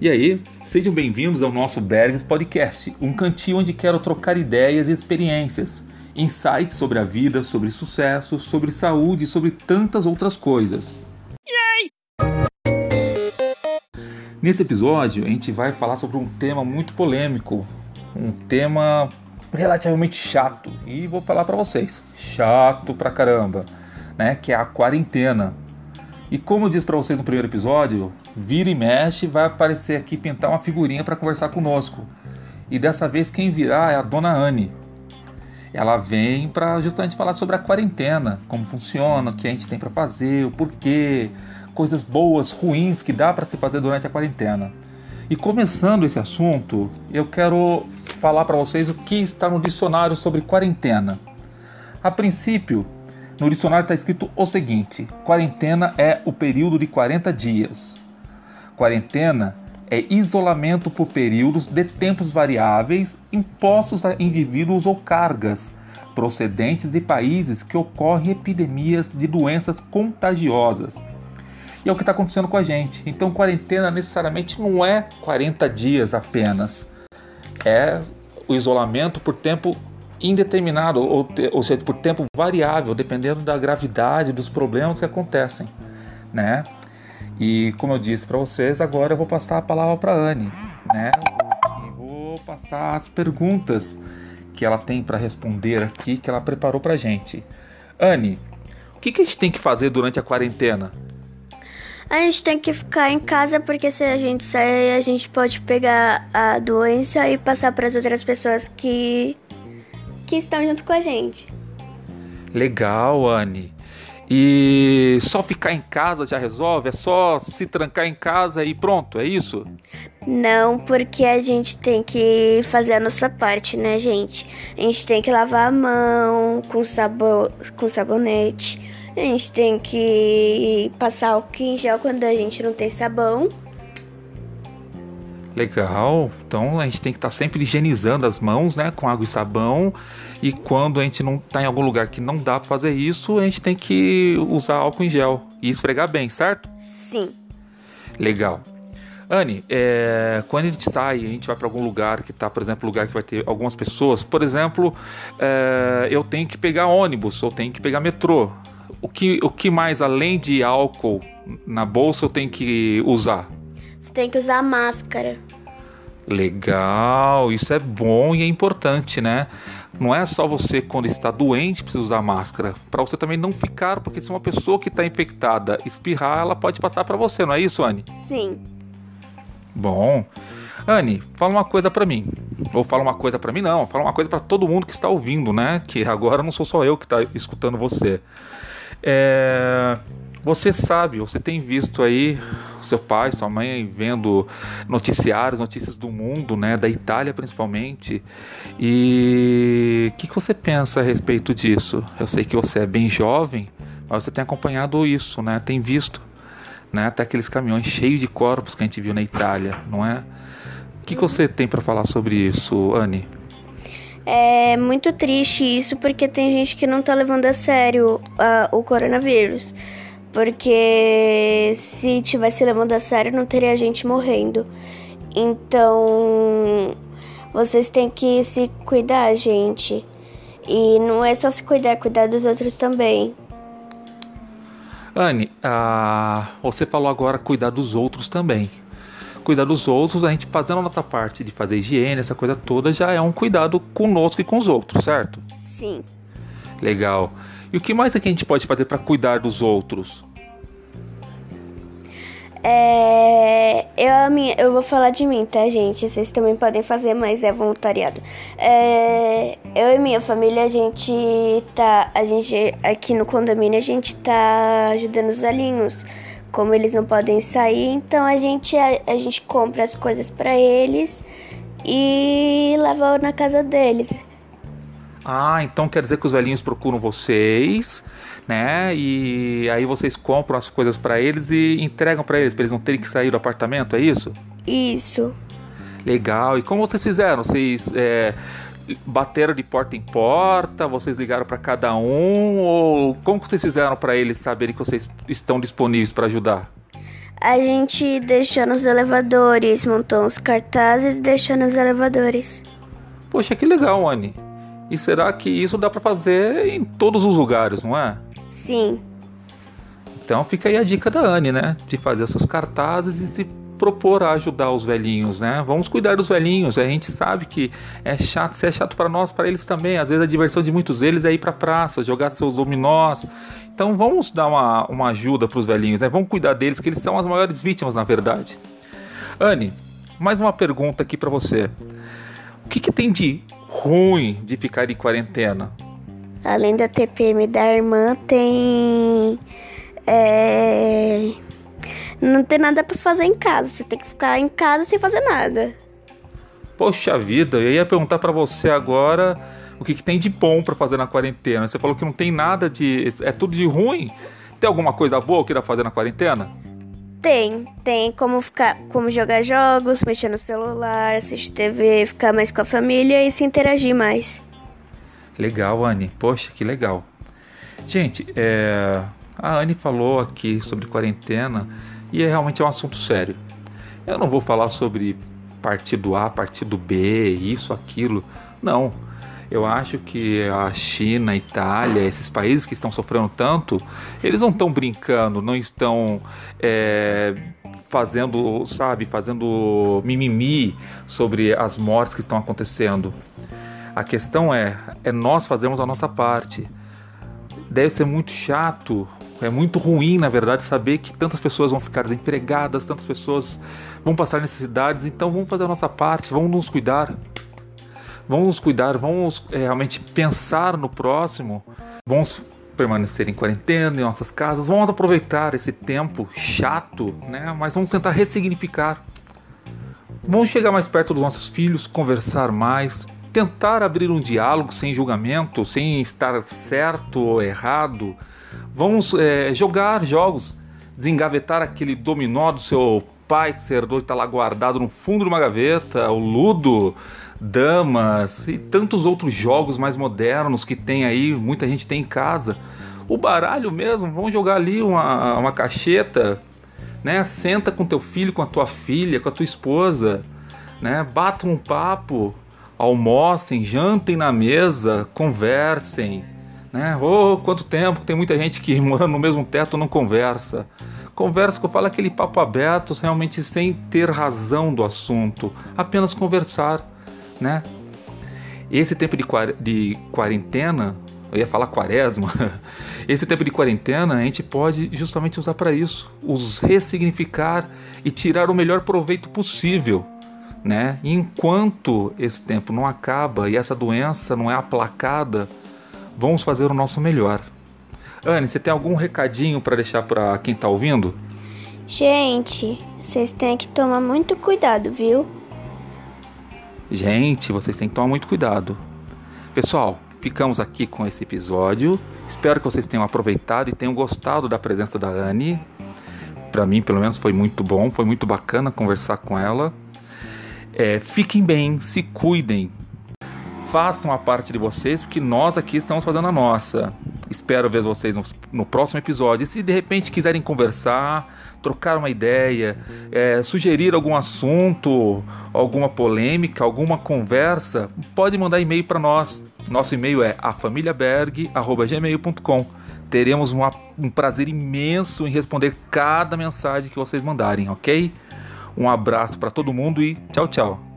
E aí, sejam bem-vindos ao nosso Bergs Podcast, um cantinho onde quero trocar ideias e experiências, insights sobre a vida, sobre sucesso, sobre saúde e sobre tantas outras coisas. Yay! Nesse episódio, a gente vai falar sobre um tema muito polêmico, um tema relativamente chato, e vou falar para vocês, chato pra caramba, né, que é a quarentena. E como eu disse para vocês no primeiro episódio, vira e mexe vai aparecer aqui pintar uma figurinha para conversar conosco. E dessa vez quem virá é a dona Anne. Ela vem para justamente falar sobre a quarentena, como funciona, o que a gente tem para fazer, o porquê, coisas boas, ruins que dá para se fazer durante a quarentena. E começando esse assunto, eu quero falar para vocês o que está no dicionário sobre quarentena. A princípio, no dicionário está escrito o seguinte: quarentena é o período de 40 dias. Quarentena é isolamento por períodos de tempos variáveis impostos a indivíduos ou cargas procedentes de países que ocorrem epidemias de doenças contagiosas. E é o que está acontecendo com a gente. Então, quarentena necessariamente não é 40 dias apenas. É o isolamento por tempo indeterminado, ou, ou seja, por tempo variável, dependendo da gravidade dos problemas que acontecem, né? E como eu disse para vocês, agora eu vou passar a palavra para Anne, né? E vou passar as perguntas que ela tem para responder aqui, que ela preparou para gente. Anne, o que, que a gente tem que fazer durante a quarentena? A gente tem que ficar em casa porque se a gente sair, a gente pode pegar a doença e passar para as outras pessoas que que estão junto com a gente. Legal, Anne. E só ficar em casa já resolve? É só se trancar em casa e pronto, é isso? Não, porque a gente tem que fazer a nossa parte, né, gente? A gente tem que lavar a mão com, sabo com sabonete. A gente tem que passar álcool em gel quando a gente não tem sabão. Legal. Então a gente tem que estar tá sempre higienizando as mãos, né, com água e sabão. E quando a gente não está em algum lugar que não dá para fazer isso, a gente tem que usar álcool em gel e esfregar bem, certo? Sim. Legal. Anne, é, quando a gente sai, a gente vai para algum lugar que está, por exemplo, lugar que vai ter algumas pessoas. Por exemplo, é, eu tenho que pegar ônibus ou tenho que pegar metrô. O que, o que mais, além de álcool na bolsa, eu tenho que usar? Tem que usar máscara. Legal, isso é bom e é importante, né? Não é só você quando está doente precisa usar máscara, para você também não ficar, porque se uma pessoa que está infectada espirrar, ela pode passar para você, não é isso, Anne? Sim. Bom, Anne, fala uma coisa para mim. Ou fala uma coisa para mim não, fala uma coisa para todo mundo que está ouvindo, né? Que agora não sou só eu que está escutando você. É... Você sabe, você tem visto aí seu pai, sua mãe vendo noticiários, notícias do mundo, né, da Itália principalmente. E o que, que você pensa a respeito disso? Eu sei que você é bem jovem, mas você tem acompanhado isso, né? Tem visto, né? Até aqueles caminhões cheios de corpos que a gente viu na Itália, não é? O que, que você tem para falar sobre isso, Anne? É muito triste isso porque tem gente que não tá levando a sério uh, o coronavírus. Porque se tivesse levando a sério, não teria gente morrendo. Então, vocês têm que se cuidar, gente. E não é só se cuidar, é cuidar dos outros também. Anne, ah, você falou agora cuidar dos outros também. Cuidar dos outros, a gente fazendo a nossa parte de fazer higiene, essa coisa toda, já é um cuidado conosco e com os outros, certo? Sim. Legal. E o que mais é que a gente pode fazer para cuidar dos outros? É, eu, a minha, eu vou falar de mim, tá, gente? Vocês também podem fazer, mas é voluntariado. É, eu e minha família, a gente tá. A gente aqui no condomínio, a gente tá ajudando os alinhos. Como eles não podem sair, então a gente, a, a gente compra as coisas para eles e leva na casa deles. Ah, então quer dizer que os velhinhos procuram vocês, né? E aí vocês compram as coisas para eles e entregam para eles, para eles não terem que sair do apartamento, é isso? Isso. Legal. E como vocês fizeram? Vocês é, bateram de porta em porta? Vocês ligaram para cada um? Ou como vocês fizeram para eles saberem que vocês estão disponíveis para ajudar? A gente deixou nos elevadores, montou uns cartazes e deixou nos elevadores. Poxa, que legal, Anne. E será que isso dá para fazer em todos os lugares, não é? Sim. Então fica aí a dica da Anne, né? De fazer essas cartazes e se propor a ajudar os velhinhos, né? Vamos cuidar dos velhinhos. A gente sabe que é chato, se é chato para nós, para eles também. Às vezes a diversão de muitos deles é ir para praça, jogar seus dominós. Então vamos dar uma, uma ajuda para os velhinhos, né? Vamos cuidar deles, que eles são as maiores vítimas, na verdade. Anne, mais uma pergunta aqui para você. O que, que tem de ruim de ficar em quarentena? Além da TPM da irmã, tem é... Não tem nada para fazer em casa. Você tem que ficar em casa sem fazer nada. Poxa vida, eu ia perguntar para você agora o que, que tem de bom para fazer na quarentena. Você falou que não tem nada de. É tudo de ruim. Tem alguma coisa boa que dá pra fazer na quarentena? Tem, tem como ficar, como jogar jogos, mexer no celular, assistir TV, ficar mais com a família e se interagir mais. Legal, Anne. Poxa, que legal. Gente, é, a Anne falou aqui sobre quarentena e é realmente é um assunto sério. Eu não vou falar sobre partido A, partido B, isso, aquilo. Não. Eu acho que a China, a Itália, esses países que estão sofrendo tanto, eles não estão brincando, não estão é, fazendo, sabe, fazendo mimimi sobre as mortes que estão acontecendo. A questão é, é nós fazemos a nossa parte. Deve ser muito chato é muito ruim, na verdade, saber que tantas pessoas vão ficar desempregadas, tantas pessoas vão passar necessidades. Então vamos fazer a nossa parte, vamos nos cuidar. Vamos cuidar, vamos é, realmente pensar no próximo. Vamos permanecer em quarentena em nossas casas. Vamos aproveitar esse tempo chato, né? Mas vamos tentar ressignificar. Vamos chegar mais perto dos nossos filhos, conversar mais, tentar abrir um diálogo sem julgamento, sem estar certo ou errado Vamos é, jogar jogos, desengavetar aquele dominó do seu pai que você herdou e está lá guardado no fundo de uma gaveta, o Ludo, Damas e tantos outros jogos mais modernos que tem aí, muita gente tem em casa. O baralho mesmo, vamos jogar ali uma, uma cacheta, né? Senta com teu filho, com a tua filha, com a tua esposa, né? Batam um papo, almocem, jantem na mesa, conversem né? Oh, quanto tempo, tem muita gente que mora no mesmo teto não conversa. Conversa que eu falo aquele papo aberto, realmente sem ter razão do assunto, apenas conversar, né? Esse tempo de, de quarentena, eu ia falar quaresma, esse tempo de quarentena a gente pode justamente usar para isso, os ressignificar e tirar o melhor proveito possível, né? enquanto esse tempo não acaba e essa doença não é aplacada, vamos fazer o nosso melhor. Anne, você tem algum recadinho para deixar para quem está ouvindo? Gente, vocês têm que tomar muito cuidado, viu? Gente, vocês têm que tomar muito cuidado. Pessoal, ficamos aqui com esse episódio. Espero que vocês tenham aproveitado e tenham gostado da presença da Anne. Para mim, pelo menos, foi muito bom, foi muito bacana conversar com ela. É, fiquem bem, se cuidem, façam a parte de vocês, porque nós aqui estamos fazendo a nossa. Espero ver vocês no, no próximo episódio. E se de repente quiserem conversar, trocar uma ideia, é, sugerir algum assunto, alguma polêmica, alguma conversa, pode mandar e-mail para nós. Nosso e-mail é afamiliaberg.gmail.com. Teremos uma, um prazer imenso em responder cada mensagem que vocês mandarem, ok? Um abraço para todo mundo e tchau, tchau.